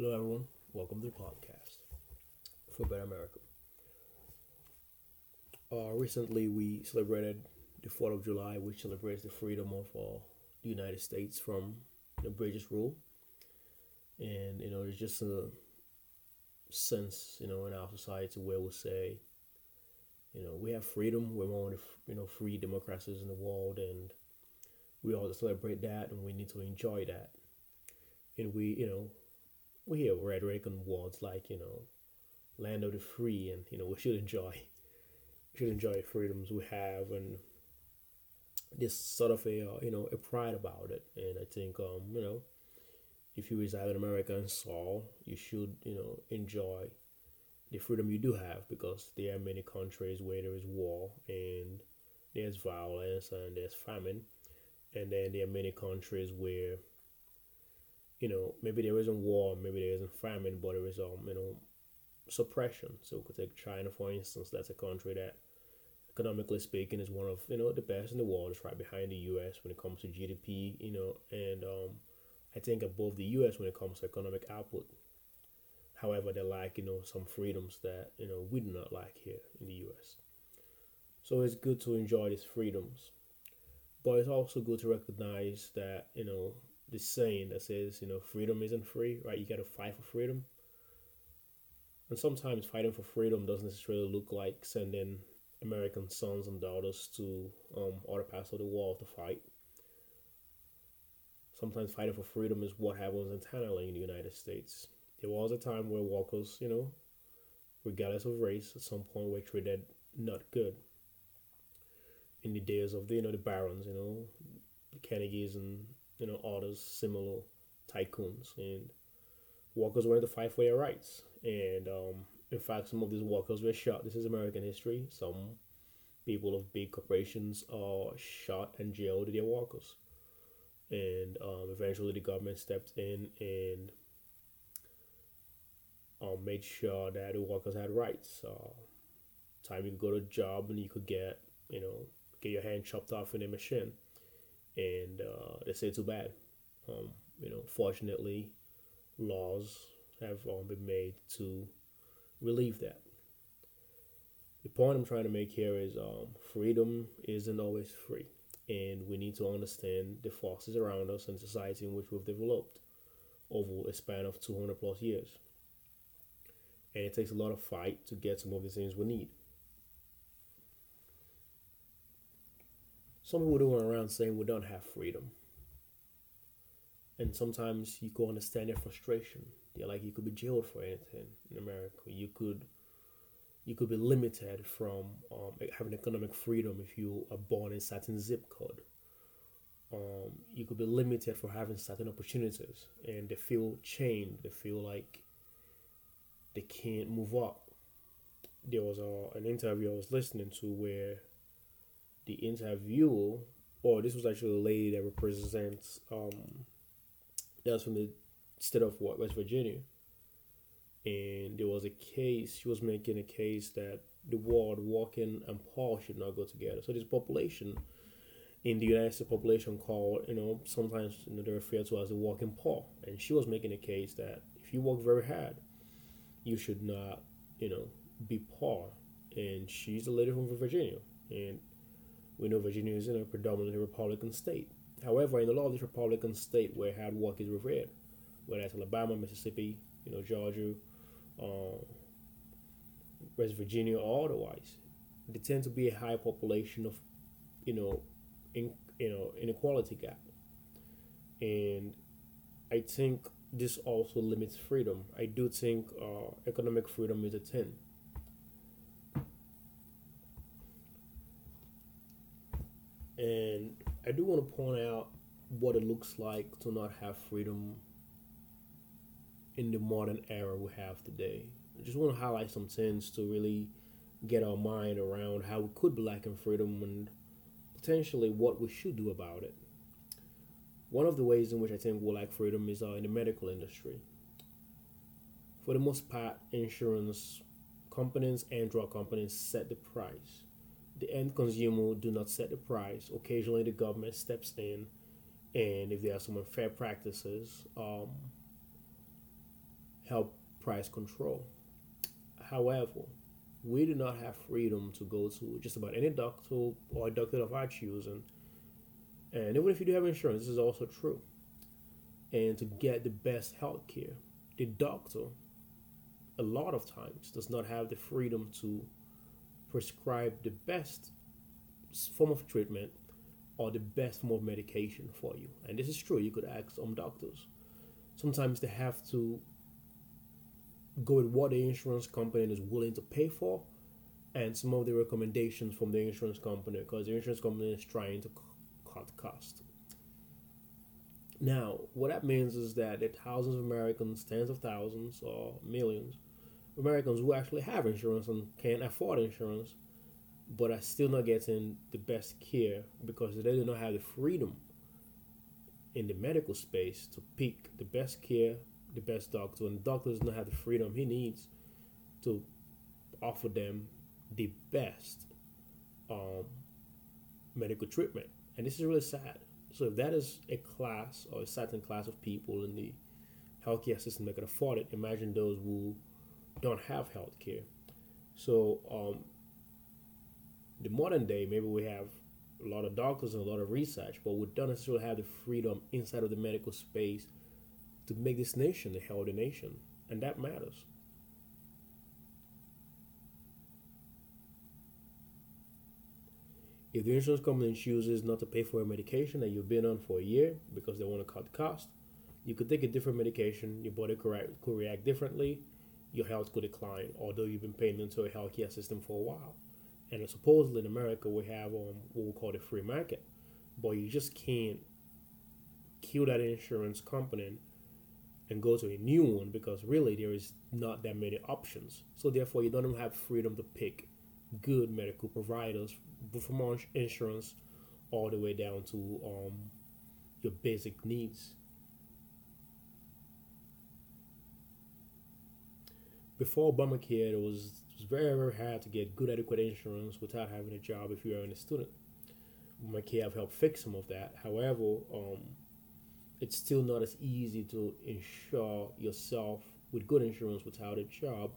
Hello, everyone. Welcome to the podcast for Better America. Uh, recently, we celebrated the 4th of July, which celebrates the freedom of uh, the United States from the British rule. And, you know, there's just a sense, you know, in our society where we say, you know, we have freedom. We're one of the, you know, free democracies in the world, and we all celebrate that, and we need to enjoy that. And we, you know, we hear rhetoric and words like, you know, land of the free, and you know, we should enjoy, we should enjoy freedoms we have, and this sort of a, uh, you know, a pride about it. And I think, um, you know, if you reside in America and Saul, you should, you know, enjoy the freedom you do have because there are many countries where there is war and there's violence and there's famine and then there are many countries where you know maybe there isn't war maybe there isn't famine but there is um you know suppression. So we could take china for instance. That's a country that economically speaking is one of you know the best in the world. It's right behind the us when it comes to gdp you know and um i think above the us when it comes to economic output. However they lack you know some freedoms that you know we do not like here in the us so it's good to enjoy these freedoms but it's also good to recognize that you know the saying that says you know freedom isn't free right? You got to fight for freedom. And sometimes fighting for freedom doesn't necessarily look like sending american sons and daughters to um, other parts of the world to fight. Sometimes fighting for freedom is what happens internally in the united states. There was a time where workers you know regardless of race at some point were treated not good. In the days of the you know the barons, you know, the Kennedys and you know others similar tycoons, and workers went to fight for their rights. And um, in fact, some of these workers were shot. This is American history. Some people of big corporations are shot and jailed their workers, and um, eventually the government stepped in and um, made sure that the workers had rights. Uh, time you could go to a job and you could get you know get your hand chopped off in a machine, and uh, they say too bad. Um, you know, fortunately, laws have um, been made to relieve that. The point I'm trying to make here is um, freedom isn't always free, and we need to understand the forces around us and society in which we've developed over a span of 200 plus years. And it takes a lot of fight to get some of the things we need. Some people going around saying we don't have freedom. And sometimes you can understand their frustration. They're like you could be jailed for anything in America. You could you could be limited from um, having economic freedom if you are born in certain zip code. Um, you could be limited for having certain opportunities, and they feel chained. They feel like they can't move up. There was a, an interview I was listening to where the interviewer, or this was actually a lady that represents, um, that's from the state of what West Virginia, and there was a case. She was making a case that the word walking and poor should not go together. So this population in the United States population called, you know, sometimes you know, they're referred to as the walking poor. And she was making a case that if you work very hard, you should not, you know, be poor. And she's a lady from Virginia. And we know Virginia is in a predominantly Republican state. However, in a lot of these Republican states where hard work is revered, whether it's Alabama, Mississippi, you know, Georgia, um, West Virginia, or otherwise, there tend to be a high population of, you know, in, you know, inequality gap, and I think this also limits freedom. I do think uh, economic freedom is a thing And I do want to point out what it looks like to not have freedom in the modern era we have today. I just want to highlight some things to really get our mind around how we could be lacking freedom and potentially what we should do about it. One of the ways in which I think we lack freedom is uh, in the medical industry. For the most part, insurance companies and drug companies set the price the end consumer do not set the price. Occasionally, the government steps in, and if there are some unfair practices, um, help price control. However, we do not have freedom to go to just about any doctor or doctor of our choosing. And even if you do have insurance, this is also true. And to get the best health care, the doctor, a lot of times, does not have the freedom to prescribe the best form of treatment or the best form of medication for you. And this is true. You could ask some doctors. Sometimes they have to go with what the insurance company is willing to pay for and some of the recommendations from the insurance company because the insurance company is trying to cut cost. Now, what that means is that are thousands of Americans, tens of thousands or millions Americans who actually have insurance and can afford insurance, but are still not getting the best care because they do not have the freedom in the medical space to pick the best care the best doctor, and the doctor does not have the freedom he needs to offer them the best um, medical treatment. And this is really sad. So if that is a class or a certain class of people in the healthcare system that can afford it, imagine those who don't have healthcare. So um, the modern day, maybe we have a lot of doctors and a lot of research, but we don't necessarily have the freedom inside of the medical space to make this nation a healthy nation, and that matters. If the insurance company chooses not to pay for a medication that you've been on for a year because they want to cut cost, you could take a different medication, your body could react differently, your health could decline, although you've been paying into a healthcare system for a while. And supposedly in America, we have um, what we call the free market, but you just can't kill that insurance company and go to a new one because really there is not that many options. So therefore, you don't even have freedom to pick good medical providers from insurance all the way down to um, your basic needs. Before Obamacare, it was, it was very, very hard to get good, adequate insurance without having a job if you are a student. Obamacare have helped fix some of that. However, um, it's still not as easy to insure yourself with good insurance without a job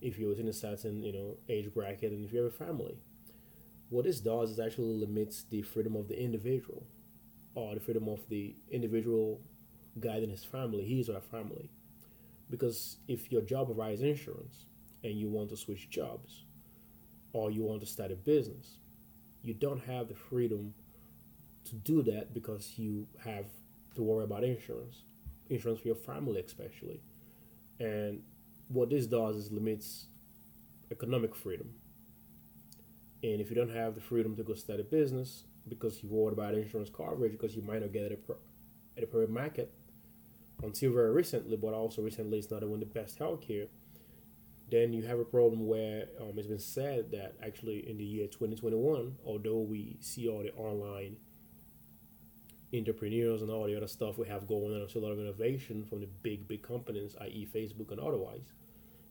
if you're within a certain you know age bracket and if you have a family. What this does is actually limits the freedom of the individual or the freedom of the individual guiding his family, his or her family. Because if your job provides insurance and you want to switch jobs or you want to start a business, you don't have the freedom to do that because you have to worry about insurance, insurance for your family especially. And what this does is limits economic freedom. And if you don't have the freedom to go start a business because you worried about insurance coverage because you might not get it at a private market until very recently, but also recently it's not even the best healthcare, then you have a problem where um, it's been said that actually in the year 2021, although we see all the online entrepreneurs and all the other stuff we have going on. So a lot of innovation from the big, big companies, i.e., Facebook and otherwise.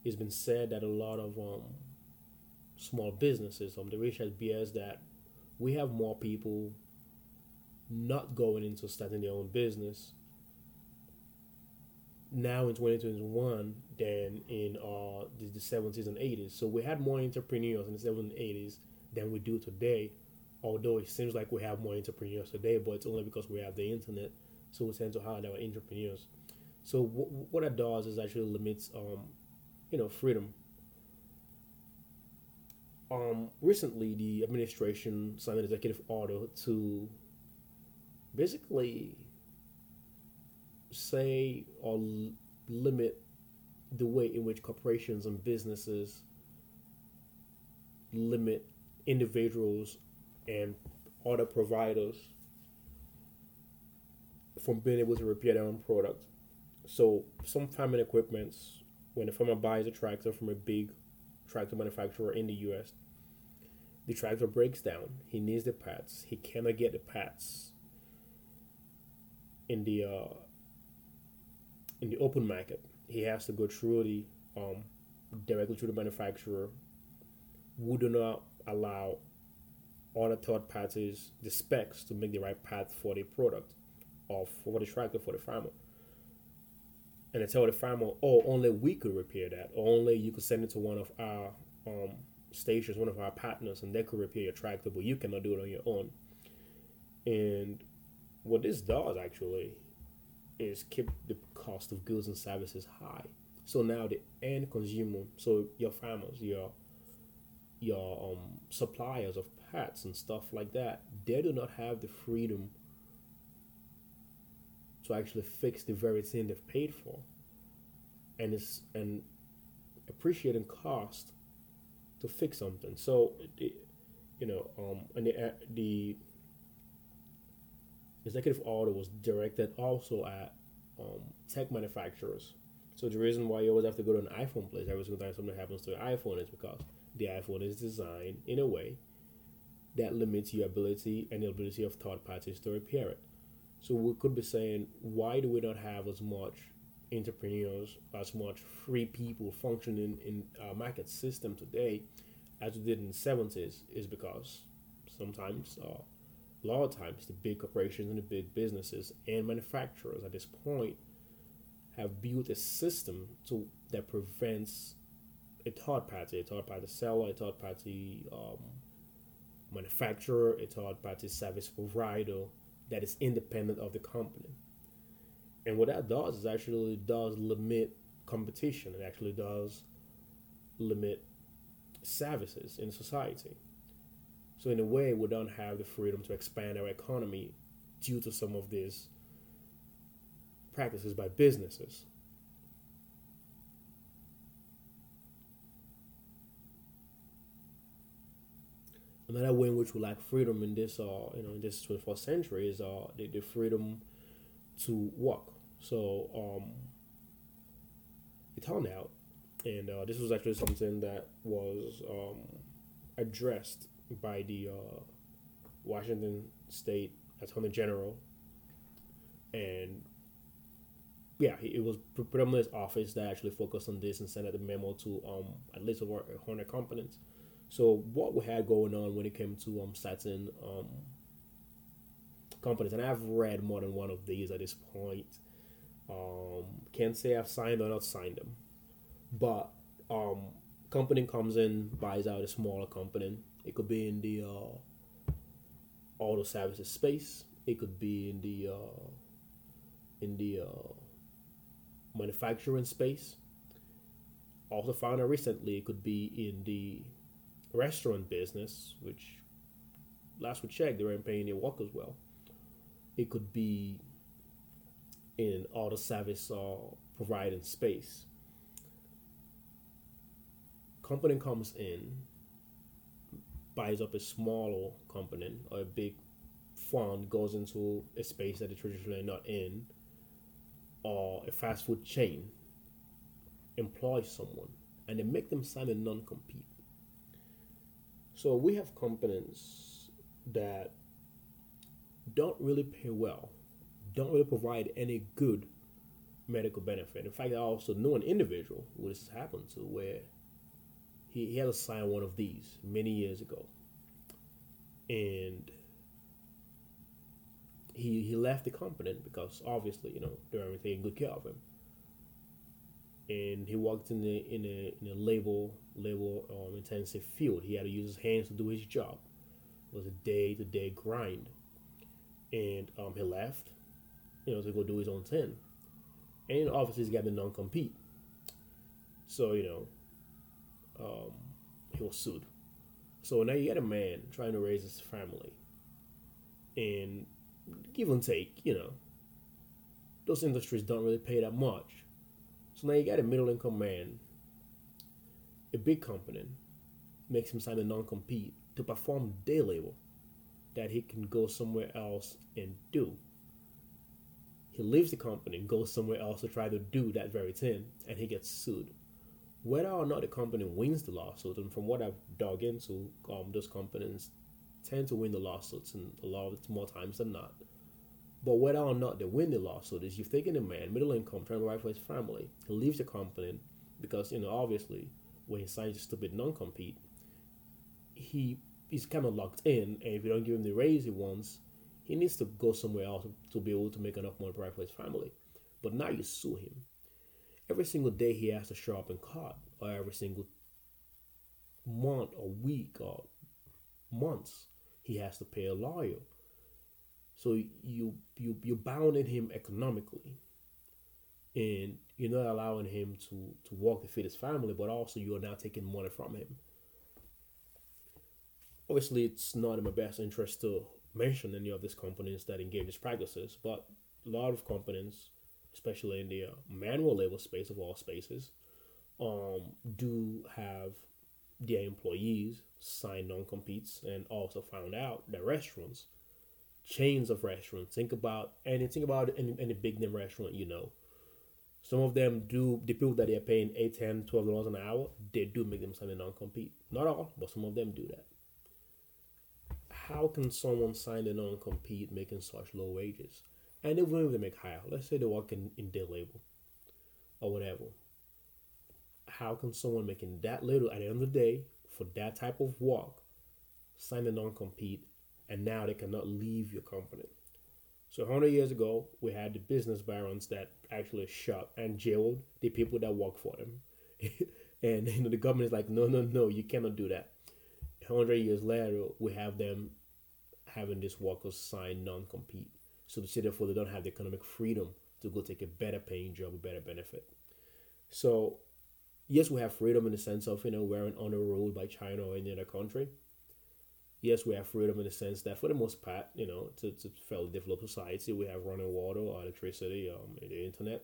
It's been said that a lot of um, small businesses, um, the research bears that we have more people not going into starting their own business now in 2021 than in uh, the, the 70s and 80s. So we had more entrepreneurs in the 70s and 80s than we do today although it seems like we have more entrepreneurs today, but it's only because we have the internet, so we tend to hire our entrepreneurs. So w- what that does is actually limits, um, you know, freedom. Um, recently, the administration signed an executive order to basically say or l- limit the way in which corporations and businesses limit individuals and other providers from being able to repair their own product. So some farming equipments, when a farmer buys a tractor from a big tractor manufacturer in the US, the tractor breaks down. He needs the parts. He cannot get the parts in the uh, in the open market. He has to go through the um, directly to the manufacturer, who do not allow other third parties the specs to make the right path for the product or for the tractor for the farmer. and they tell the farmer, oh, only we could repair that, or only you could send it to one of our um, stations, one of our partners, and they could repair your tractor, but you cannot do it on your own. And what this does actually is keep the cost of goods and services high. So now the end consumer, so your farmers, your your um, suppliers of parts and stuff like that, they do not have the freedom to actually fix the very thing they've paid for, and it's and appreciating cost to fix something. So, you know, um, and the, the executive order was directed also at um, tech manufacturers. So the reason why you always have to go to an iPhone place every single time something happens to an iPhone is because the iPhone is designed in a way that limits your ability and the ability of third parties to repair it. So we could be saying, why do we not have as much entrepreneurs, as much free people functioning in our market system today as we did in the 70s? Is because sometimes, uh, a lot of times, the big corporations and the big businesses and manufacturers at this point have built a system to that prevents a third party, a third party seller, a third party um, manufacturer, a third party service provider that is independent of the company. And what that does is actually does limit competition. It actually does limit services in society. So in a way, we don't have the freedom to expand our economy due to some of these practices by businesses. another way in which we lack freedom in this uh you know in this 21st century is uh the, the freedom to work. so um it turned out and uh, this was actually something that was um, addressed by the uh, Washington State Attorney General, and yeah, it was predominantly his office that actually focused on this and sent out the memo to um, at least over 100 companies so what we had going on when it came to um certain um companies, and I've read more than one of these at this point. Um, can't say I've signed or not signed them, but um, company comes in, buys out a smaller company. It could be in the uh, auto services space. It could be in the uh, in the uh, manufacturing space. Also found out recently it could be in the restaurant business, which last we checked, they weren't paying their workers well. It could be in auto service or providing space. Company comes in, buys up a smaller company or a big fund, goes into a space that they traditionally not in, or a fast food chain employs someone and they make them sign a non compete so we have companies that don't really pay well, don't really provide any good medical benefit. In fact, I also know an individual who this happened to where he, he had to sign one of these many years ago. And he he left the company because obviously, you know, they weren't taking good care of him and he worked in a in a in a labor labor um, intensive field. He had to use his hands to do his job. It was a day to day grind, and um, he left, you know, to go do his own thing. And obviously, he's got the non compete. So you know, um, he was sued. So now you got a man trying to raise his family, and give and take, you know, those industries don't really pay that much so now you got a middle income man, a big company, makes him sign a non compete to perform day labor that he can go somewhere else and do. He leaves the company and goes somewhere else to try to do that very thing, and he gets sued. Whether or not the company wins the lawsuit, and from what I've dug into, um, those companies tend to win the lawsuits, and a lot more times than not. But whether or not they win the lawsuit is you've taken a man, middle income, trying to provide for his family, he leaves the company because, you know, obviously when he signs a stupid non compete, he is kind of locked in, and if you don't give him the raise he wants, he needs to go somewhere else to be able to make enough money to provide for his family. But now you sue him. Every single day he has to show up in court, or every single month or week or months he has to pay a lawyer. So you you you're bounding him economically, and you're not allowing him to to walk and feed his family, but also you are now taking money from him. Obviously, it's not in my best interest to mention any of these companies that engage these practices, but a lot of companies, especially in the uh, manual labor space of all spaces, um, do have their employees sign non-competes and also found out that restaurants chains of restaurants think about and think about any, any big name restaurant you know. Some of them do the people that they're paying 8 10 12 dollars an hour they do make them sign a non-compete. Not all but some of them do that. How can someone sign a non-compete making such low wages and even if they make higher let's say they work in, in day labor or whatever. How can someone making that little at the end of the day for that type of work sign a non-compete and now they cannot leave your company? So 100 years ago we had the business barons that actually shot and jailed the people that work for them. And you know the government is like no no no you cannot do that. 100 years later we have them having these workers sign non-compete so they say therefore they don't have the economic freedom to go take a better paying job a better benefit so yes, we have freedom in the sense of you know we're on a road by China or any other country. Yes, we have freedom in the sense that for the most part, you know, it's a fairly developed society. We have running water, electricity, um, the internet.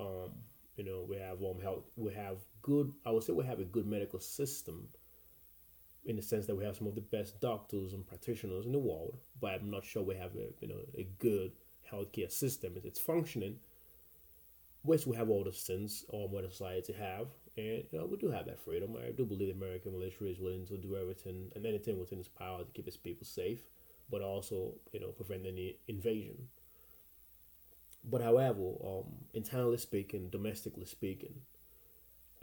Um, you know, we have um health. We have good. I would say we have a good medical system. In the sense that we have some of the best doctors and practitioners in the world, but I'm not sure we have a you know a good healthcare system. It's functioning, which we have all the sins our modern society have, and you know, we do have that freedom. I do believe the American military is willing to do everything and anything within its power to keep its people safe, but also you know prevent any invasion. But however, um, internally speaking, domestically speaking,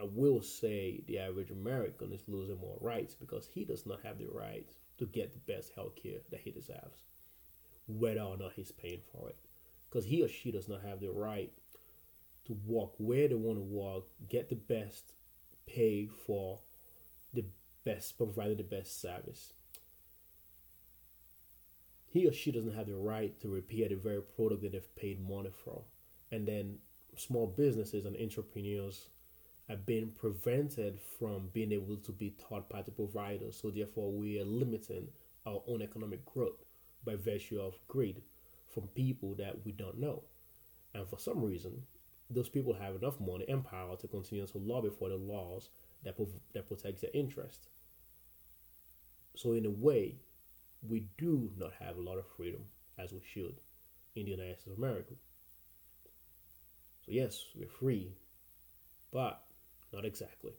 I will say the average American is losing more rights because he does not have the right to get the best health care that he deserves, whether or not he's paying for it. Because he or she does not have the right to walk where they want to walk, get the best pay for the best, providing the best service. He or she doesn't have the right to repair the very product that they've paid money for. And then small businesses and entrepreneurs are being prevented from being able to be third party providers. So therefore we are limiting our own economic growth by virtue of greed from people that we don't know. And for some reason, those people have enough money and power to continue to lobby for the laws that, that protects their interest. So in a way, we do not have a lot of freedom as we should in the United States of America. So yes, we're free, but not exactly.